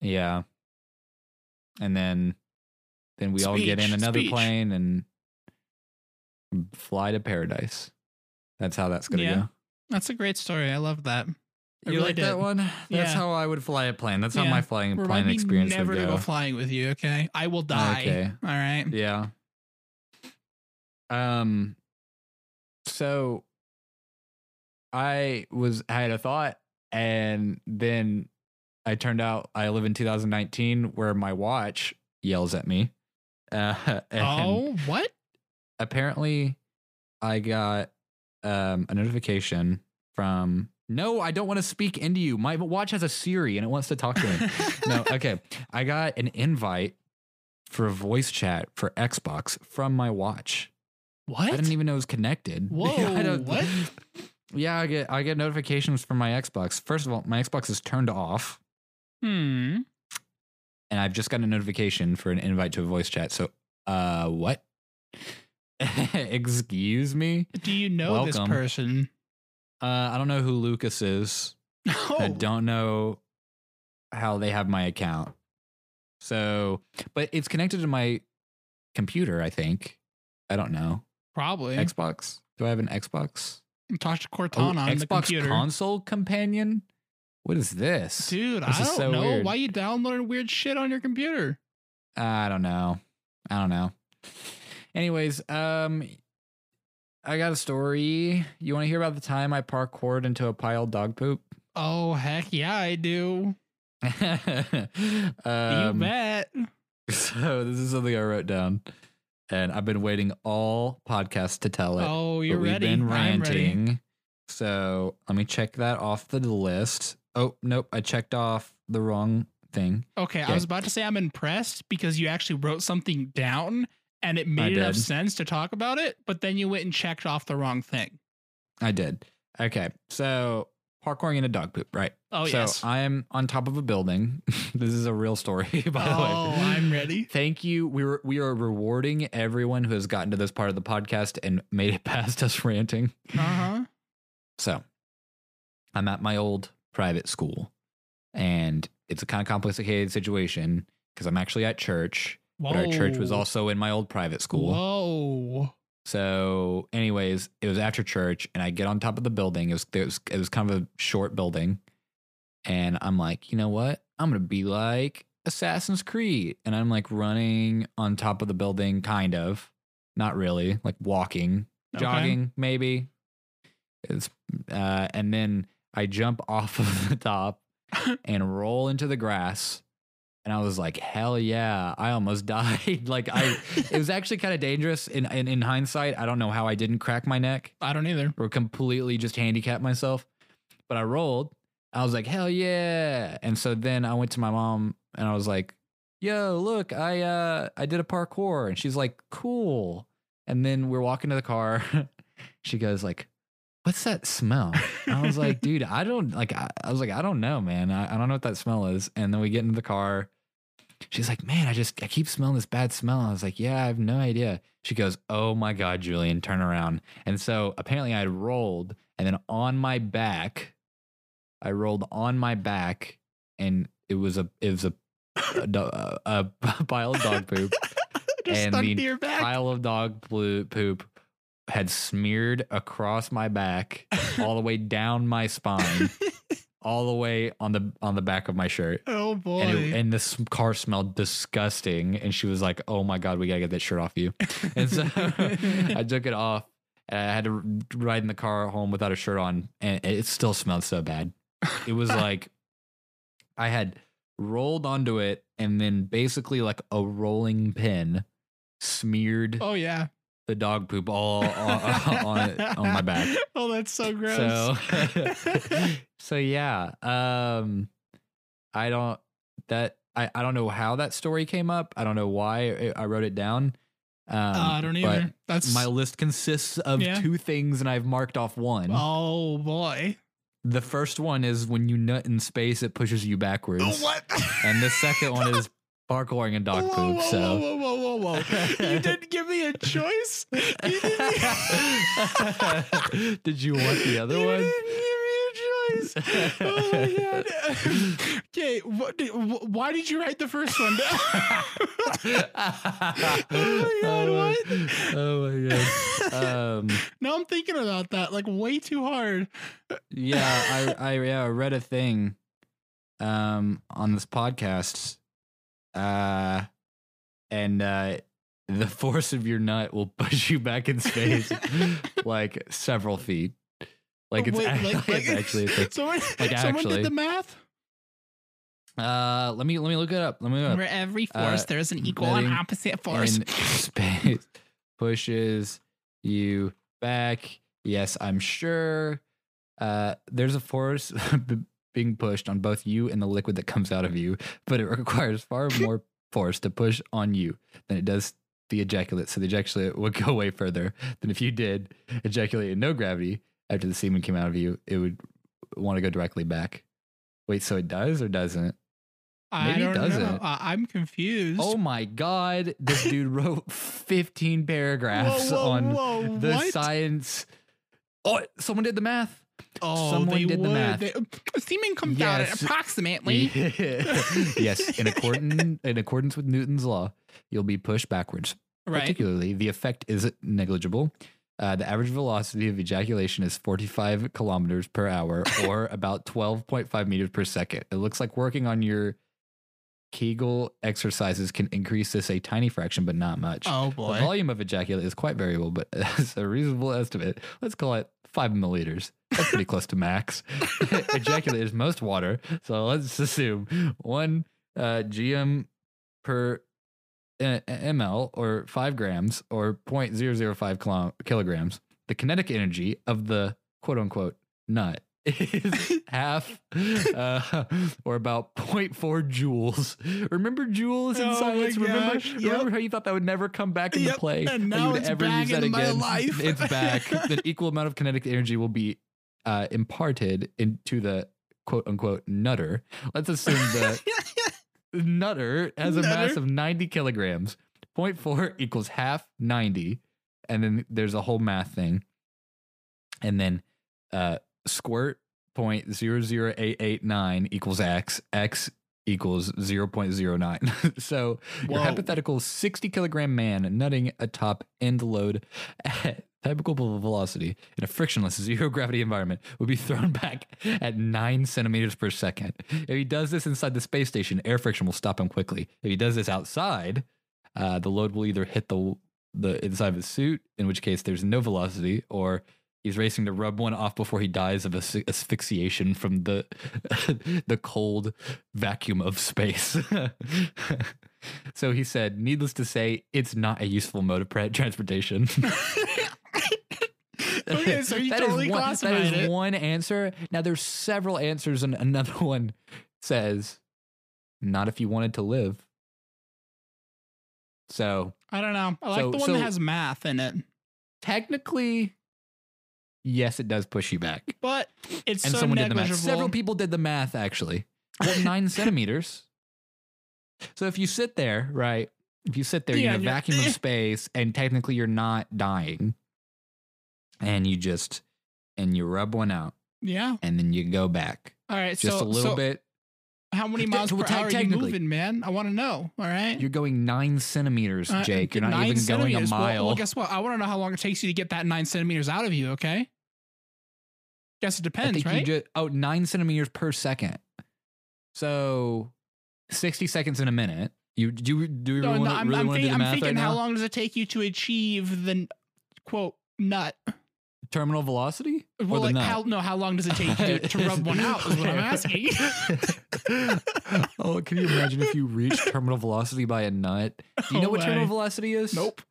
Yeah, and then then we all get in another speech. plane and fly to paradise. That's how that's gonna Yeah. go. That's a great story. I love that. I You really like that one? That's Yeah. how I would fly a plane. That's how my flying Remind plane experience never would to go. go flying with you, okay? I will die. Okay. All right. Yeah. Um. So, I was I had a thought, and then I turned out I live in 2019, where my watch yells at me. Uh, oh, what? apparently, I got um a notification from. No, I don't want to speak into you. My watch has a Siri and it wants to talk to me. no, okay. I got an invite for a voice chat for Xbox from my watch. What? I didn't even know it was connected. Whoa, don't- what? Yeah, I get I get notifications from my Xbox. First of all, my Xbox is turned off, Hmm. and I've just got a notification for an invite to a voice chat. So, uh, what? Excuse me. Do you know this person? Uh, I don't know who Lucas is. Oh, I don't know how they have my account. So, but it's connected to my computer. I think. I don't know. Probably. Xbox. Do I have an Xbox? Talk to Oh, Cortana on the Xbox computer. console companion. What is this, Dude, This I don't so know. weird. Why you downloading weird shit on your computer? I don't know. I don't know. Anyways, um, I got a story. You want to hear about the time I parkoured into a pile of dog poop? Oh, heck yeah, I do. you um, bet. so this is something I wrote down, and I've been waiting all podcasts to tell it. Oh, you're we've ready. been I'm ready. ranting. So let me check that off the list. Oh nope, I checked off the wrong thing. Okay, Okay. I was about to say I'm impressed because you actually wrote something down and it made enough sense to talk about it, but then you went and checked off the wrong thing. I did. Okay, so parkouring in a dog poop, right? Oh, so yes. I'm on top of a building. this is a real story, by the way. oh, I'm ready. Thank you. We were we are rewarding everyone who has gotten to this part of the podcast and made it past us ranting. Uh huh. So I'm at my old private school, and it's a kind of complicated situation because I'm actually at church, Whoa. but our church was also in my old private school. Whoa. So, anyways, it was after church, and I get on top of the building. It was it was, it was kind of a short building, and I'm like, you know what? I'm gonna be like Assassin's Creed, and I'm like running on top of the building, kind of, not really, like walking, Okay. jogging, maybe. It's uh, and then I jump off of the top and roll into the grass. And I was like, hell yeah, I almost died. like I it was actually kind of dangerous in, in in hindsight. I don't know how I didn't crack my neck I don't either. or completely just handicap myself. But I rolled. I was like, hell yeah. And so then I went to my mom and I was like, yo, look, I uh I did a parkour. And she's like, cool. And then we're walking to the car. she goes like, what's that smell? I was like, dude, I don't like I, I was like, I don't know, man. I, I don't know what that smell is. And then we get into the car. She's like, man, I just I keep smelling this bad smell. I was like, yeah, I have no idea. She goes, oh my god, Julian, turn around. And so apparently I had rolled and then on my back, I rolled on my back, and it was a it was a a, a, a pile of dog poop, Just and stuck the to your back. pile of dog poop had smeared across my back, all the way down my spine, all the way on the on the back of my shirt. oh boy. And, it, and this car smelled disgusting. And she was like, "Oh my god, we gotta get that shirt off you." And so I took it off. And I had to ride in the car home without a shirt on, and it still smelled so bad. It was like I had rolled onto it, and then basically like a rolling pin smeared oh yeah. The dog poop all on, on, it, on my back. Oh, that's so gross. So, so yeah. Um, I don't that I, I don't know how that story came up. I don't know why I wrote it down. Um, Uh, I don't either. That's My list consists of Yeah. two things, and I've marked off one. Oh boy. The first one is when you nut in space, it pushes you backwards. What? And the second one is parkouring in dog whoa, poop. Whoa, so. whoa, whoa, whoa, whoa, whoa! You didn't give me a choice. You didn't, Did you want the other you one? didn't give me a choice. Oh my god. okay, what did, wh- why did you write the first one oh my God, what? Oh my god. Um, now I'm thinking about that like way too hard. yeah, I, I yeah I read a thing, um, on this podcast, uh, and uh, the force of your nut will push you back in space like several feet. Like it's, Wait, act- like- it's actually it's like, Someone, like someone actually. did the math. uh let me let me look it up. Let me look. For every force, Uh, there's an equal and opposite force. space pushes you back. Yes, I'm sure. Uh, there's a force being pushed on both you and the liquid that comes out of you, but it requires far more force to push on you than it does the ejaculate. So the ejaculate would go way further than if you did ejaculate in no gravity after the semen came out of you. It would want to go directly back. Wait, so it does or doesn't? I maybe it don't know. doesn't. I- I'm confused. Oh my god, this dude wrote 15 paragraphs Whoa, whoa, on whoa, the science. Oh, someone did the math. Oh, someone did the math. They, semen comes out at approximately. yes, in accordance in accordance with Newton's law, you'll be pushed backwards. Right. Particularly, the effect is negligible. Uh, the average velocity of ejaculation is 45 kilometers per hour, or about 12.5 meters per second. It looks like working on your Kegel exercises can increase this a tiny fraction, but not much. Oh boy. The volume of ejaculate is quite variable, but as a reasonable estimate, let's call it five milliliters. That's pretty close to max. ejaculate is most water, so let's assume one uh, GM per uh, ml or five grams or 0.005 kilo- kilograms. The kinetic energy of the quote unquote nut is half uh, or about 0.4 joules. Remember joules in Oh science? remember, yep. remember how you thought that would never come back into Yep, play? and now you would it's ever back use that in my again? life. It's back. the equal amount of kinetic energy will be uh, imparted into the quote unquote nutter. Let's assume the nutter has a mass of 90 kilograms. 0.4 equals half 90. And then there's a whole math thing. And then uh, squirt 0.00889 equals x. X equals 0.09. so your hypothetical 60 kilogram man nutting atop end load at typical velocity in a frictionless zero gravity environment would be thrown back at nine centimeters per second. If he does this inside the space station, air friction will stop him quickly. If he does this outside, uh, the load will either hit the the inside of his suit, in which case there's no velocity, or he's racing to rub one off before he dies of as- asphyxiation from the the cold vacuum of space. so he said, needless to say, it's not a useful mode of transportation. Oh, okay, so you That is totally one, classified that is it. one answer. Now there's several answers, and another one says, "Not if you wanted to live." So I don't know. I like So- the one so- that has math in it, technically, yes, it does push you back. but it's And so someone did the negligible. math. Several people did the math actually. Well, nine centimeters. So if you sit there, right? If you sit there, Yeah, you're in a vacuum of space, and technically you're not dying, and you just and you rub one out, Yeah. and then you go back All right. just so a little so bit. How many miles per well, hour are you moving, man? I want to know. All right. You're going nine centimeters, Uh, Jake. You're not even going a centimeters. Well- mile. Well, guess what? I want to know how long it takes you to get that nine centimeters out of you. Okay. Guess it depends, right? just oh nine centimeters per second. So sixty seconds in a minute. You do you do you no, really no, want I'm, to I'm, do think- the I'm thinking right how long does it take you to achieve the quote nut? Terminal velocity Well, like how no, how long does it take to, to rub one out? Is what I'm asking. oh, can you imagine if you reach terminal velocity by a nut? Do you know No what terminal velocity is? Nope.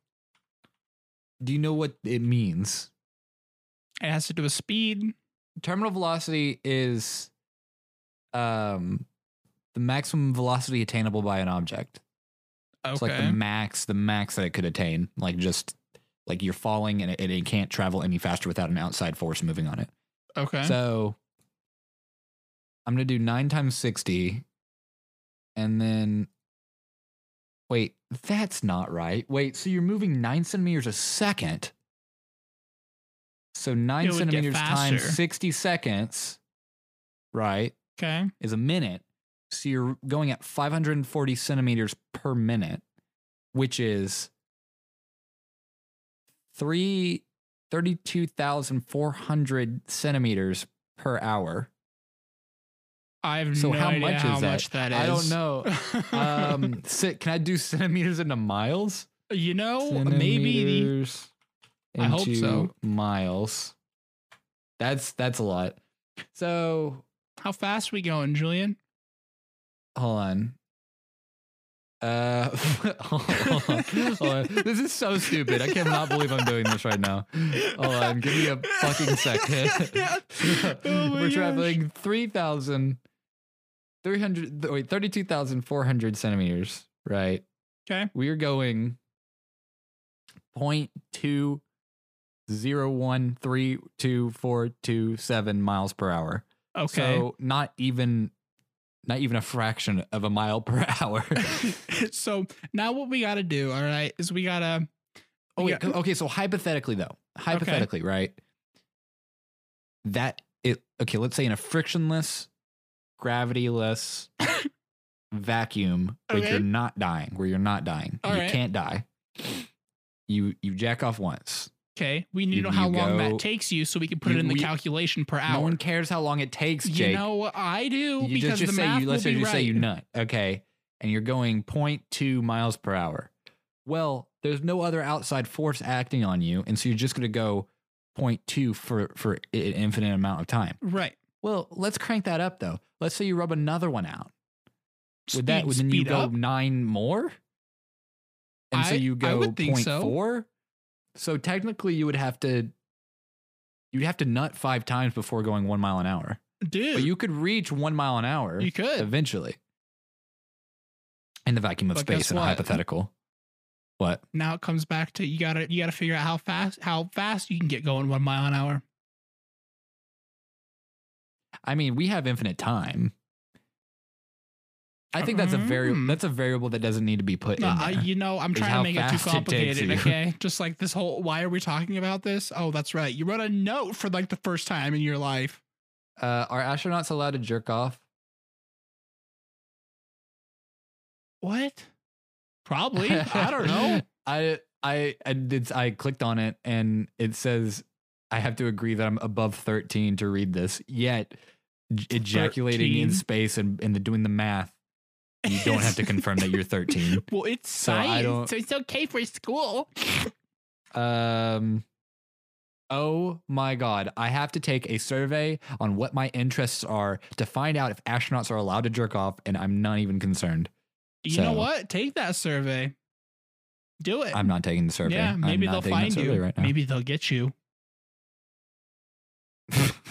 Do you know what it means? It has to do with speed. Terminal velocity is um the maximum velocity attainable by an object. Okay. It's like the max, the max that it could attain. Like just like you're falling and it, it can't travel any faster without an outside force moving on it. okay. So I'm gonna do nine times sixty, and then wait, that's not right. Wait, so you're moving nine centimeters a second. So nine It would get centimeters times sixty seconds, right, okay. is a minute. So you're going at 540 centimeters per minute, which is three 32,400 centimeters per hour. I have So no how idea much is how that? much that is. I don't know. Um, can I do centimeters into miles? you know, maybe the, I hope so. Miles. That's that's a lot. So how fast we going, Julian? hold on. Uh, hold on. Hold on. This is so stupid. I cannot believe I'm doing this right now. Hold on, give me a fucking second. Oh We're gosh. traveling 3,000, 300, wait, 32,400 centimeters, right? Okay. We are going 0.201324227 miles per hour. Okay. So not even not even a fraction of a mile per hour. So, now what we got to do, all right, is we got to. oh wait, okay, so hypothetically though. Hypothetically, right? That it okay, let's say in a frictionless, gravityless vacuum, Okay. you're not dying, where you're not dying. All you right. can't die. You you jack off once. Okay. We need to know how you long go- that takes you so we can put you- it in the we- calculation per hour. No one cares how long it takes, Jake. you know what I do? you because just, just the say math you let's will say be right. say you nut okay and you're going 0.2 miles per hour well there's no other outside force acting on you and so you're just going to go 0.2 for for an infinite amount of time Right. well let's crank that up though let's say you rub another one out would that would then you go nine more and so I- you I go would think so. 0.4 so technically you would have to you'd have to nut five times before going one mile an hour Dude. but you could reach one mile an hour You could. eventually. In the vacuum of But space in a hypothetical. What? now it comes back to you gotta you gotta figure out how fast how fast you can get going one mile an hour. I mean, we have infinite time. I think that's a very Mm. that's a variable that doesn't need to be put in I, there. you know, I'm is trying how to make it too fast it takes complicated. you. Okay, just like this whole. Why are we talking about this? Oh, that's right. You wrote a note for like the first time in your life. Uh, are astronauts allowed to jerk off? What? Probably. I don't know. I I I did I clicked on it and it says I have to agree that I'm above 13 to read this. Yet j- ejaculating 13? in space and and the, doing the math, you don't have to confirm that you're 13. Well, it's So science, so it's okay for school. Um. Oh my God. I have to take a survey on what my interests are to find out if astronauts are allowed to jerk off, and I'm not even concerned. You know what? Take that survey. Do it. I'm not taking the survey. yeah, maybe they'll find you. right now. Maybe they'll get you.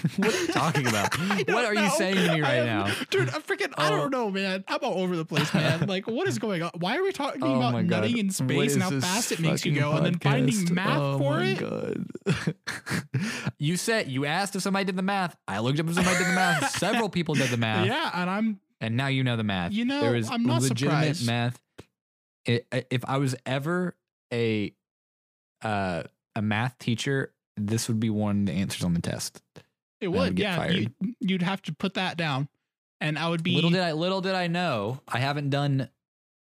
what are you talking about? What are you saying to me right am- now? dude? I'm freaking. I Oh. don't know, man. I'm all over the place, man. Like, what is going on? Why are we talking Oh about nutting in space and how fast it makes you go, and then finding math Oh for it? You said you asked if somebody did the math. I looked up if somebody did the math. Several people did the math. Yeah, and I'm. and now you know the math. You know, there is I'm not legitimate surprised. math. I- I- if I was ever a uh, a math teacher this would be one of the answers on the test. It would would, yeah. You, you'd have to put that down, and I would be. little did I little did I know I haven't done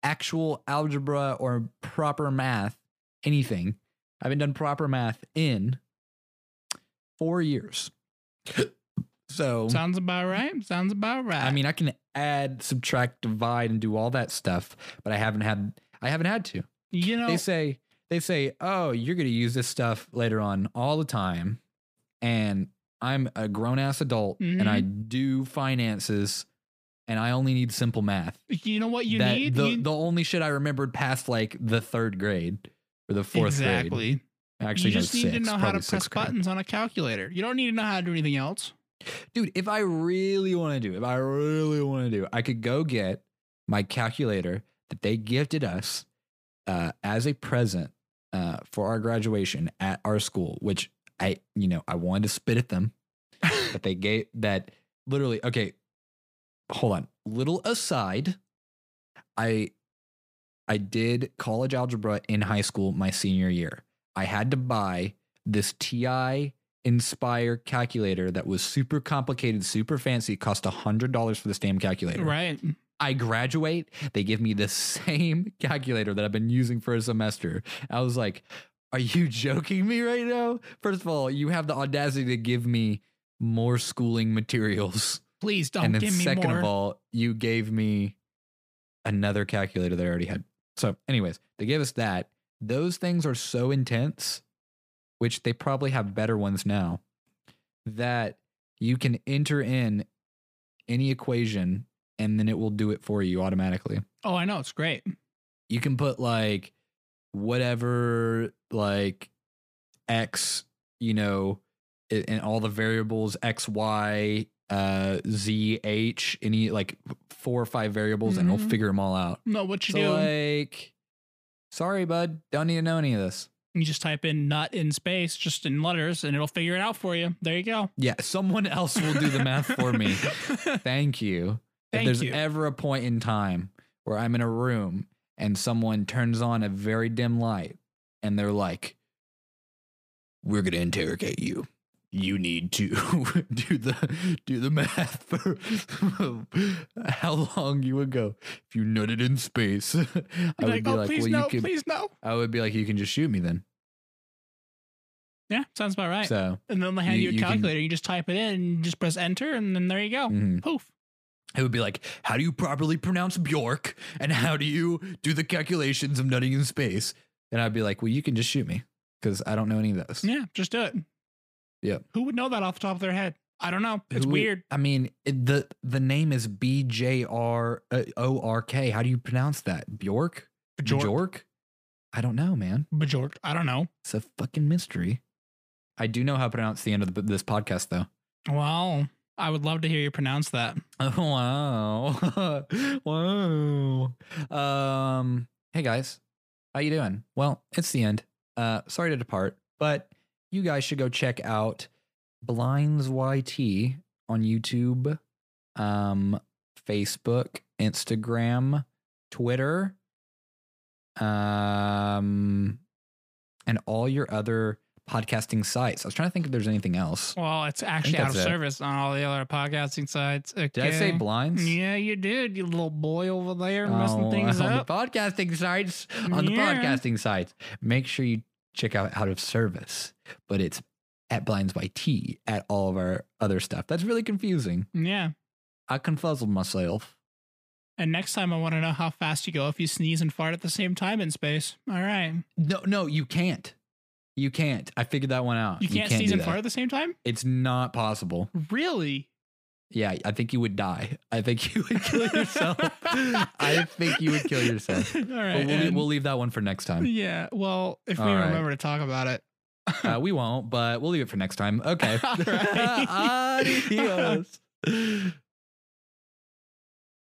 actual algebra or proper math anything. I haven't done proper math in four years. so Sounds about right. Sounds about right. I mean, I can add, subtract, divide, and do all that stuff, but I haven't had I haven't had to. you know, They say they say, "Oh, you're going to use this stuff later on all the time," and I'm a grown ass adult and I Mm-hmm. do finances, and I only need simple math. you know what you that need. the You- the only shit I remembered past like the third grade or the fourth grade. exactly. Actually, you no, just need to know how to press grade. buttons on a calculator. You don't need to know how to do anything else. dude. If I really want to do, if I really want to do, I could go get my calculator that they gifted us uh, as a present uh, for our graduation at our school, which I, you know, I wanted to spit at them, but they gave that literally. Okay, hold on. Little aside, I, I did college algebra in high school my senior year. I had to buy this TI Inspire calculator that was super complicated, super fancy, cost a hundred dollars for this damn calculator. Right. I graduate, they give me the same calculator that I've been using for a semester. I was like, are you joking me right now? First of all, you have the audacity to give me more schooling materials. Please don't and then give me second more. of all, you gave me another calculator that I already had. So, anyways, they gave us that. Those things are so intense, which they probably have better ones now, that you can enter in any equation and then it will do it for you automatically. oh, I know. It's great. You can put like whatever, like X, you know, and all the variables X, Y, uh, Z, H, any like four or five variables, and it'll Mhm. figure them all out. No, what you so, do, like, sorry, bud, don't need to know any of this. you just type in nut in space, just in letters, and it'll figure it out for you. There you go. Yeah, someone else will do the math for me. Thank you. if Thank there's you. ever a point in time where I'm in a room and someone turns on a very dim light and they're like, "We're gonna interrogate you. You need to do the do the math for how long you would go if you nutted in space." I would like, be oh, like, please "Well, no, you could." please no. I would be like, "You can just shoot me then." Yeah, sounds about right. So and then they hand you- you, a you can- calculator. You just type it in, and just press enter, and then there you go. mhm. Poof. It would be like, how do you properly pronounce Bjork? And how do you do the calculations of nutting in space? And I'd be like, well, you can just shoot me because I don't know any of those. Yeah, just do it. Yeah. Who would know that off the top of their head? I don't know. It's Who- weird. I mean, it, the the name is B J R uh, O R K. How do you pronounce that? Bjork? Bjork. Bjork? I don't know, man. Bjork. I don't know. It's a fucking mystery. I do know how to pronounce the end of the, this podcast, though. Well, I would love to hear you pronounce that. Wow. wow. Um, hey guys. How you doing? Well, it's the end. Uh, sorry to depart, but you guys should go check out Blinds YT on YouTube, um, Facebook, Instagram, Twitter, um, and all your other podcasting sites. I was trying to think if there's anything else. Well, it's actually out of it. service on all the other podcasting sites. Did I say blinds? Yeah, you did, you little boy over there oh, messing Oh, things on up. the podcasting sites. On the podcasting sites, make sure you check out out of service, but it's at Blinds by T at all of our other stuff. That's really confusing. Yeah. I confuzzled myself. And next time, I want to know how fast you go if you sneeze and fart at the same time in space. All right. No, no, you can't. You can't. I figured that one out. You can't, do and that. fart at the same time? It's not possible. Really? Yeah, I think you would die. I think you would kill yourself. I think you would kill yourself. All right. We'll, we'll leave that one for next time. yeah. Well, if we All right. remember to talk about it. Uh, we won't, but we'll leave it for next time. Okay. All right. Adios.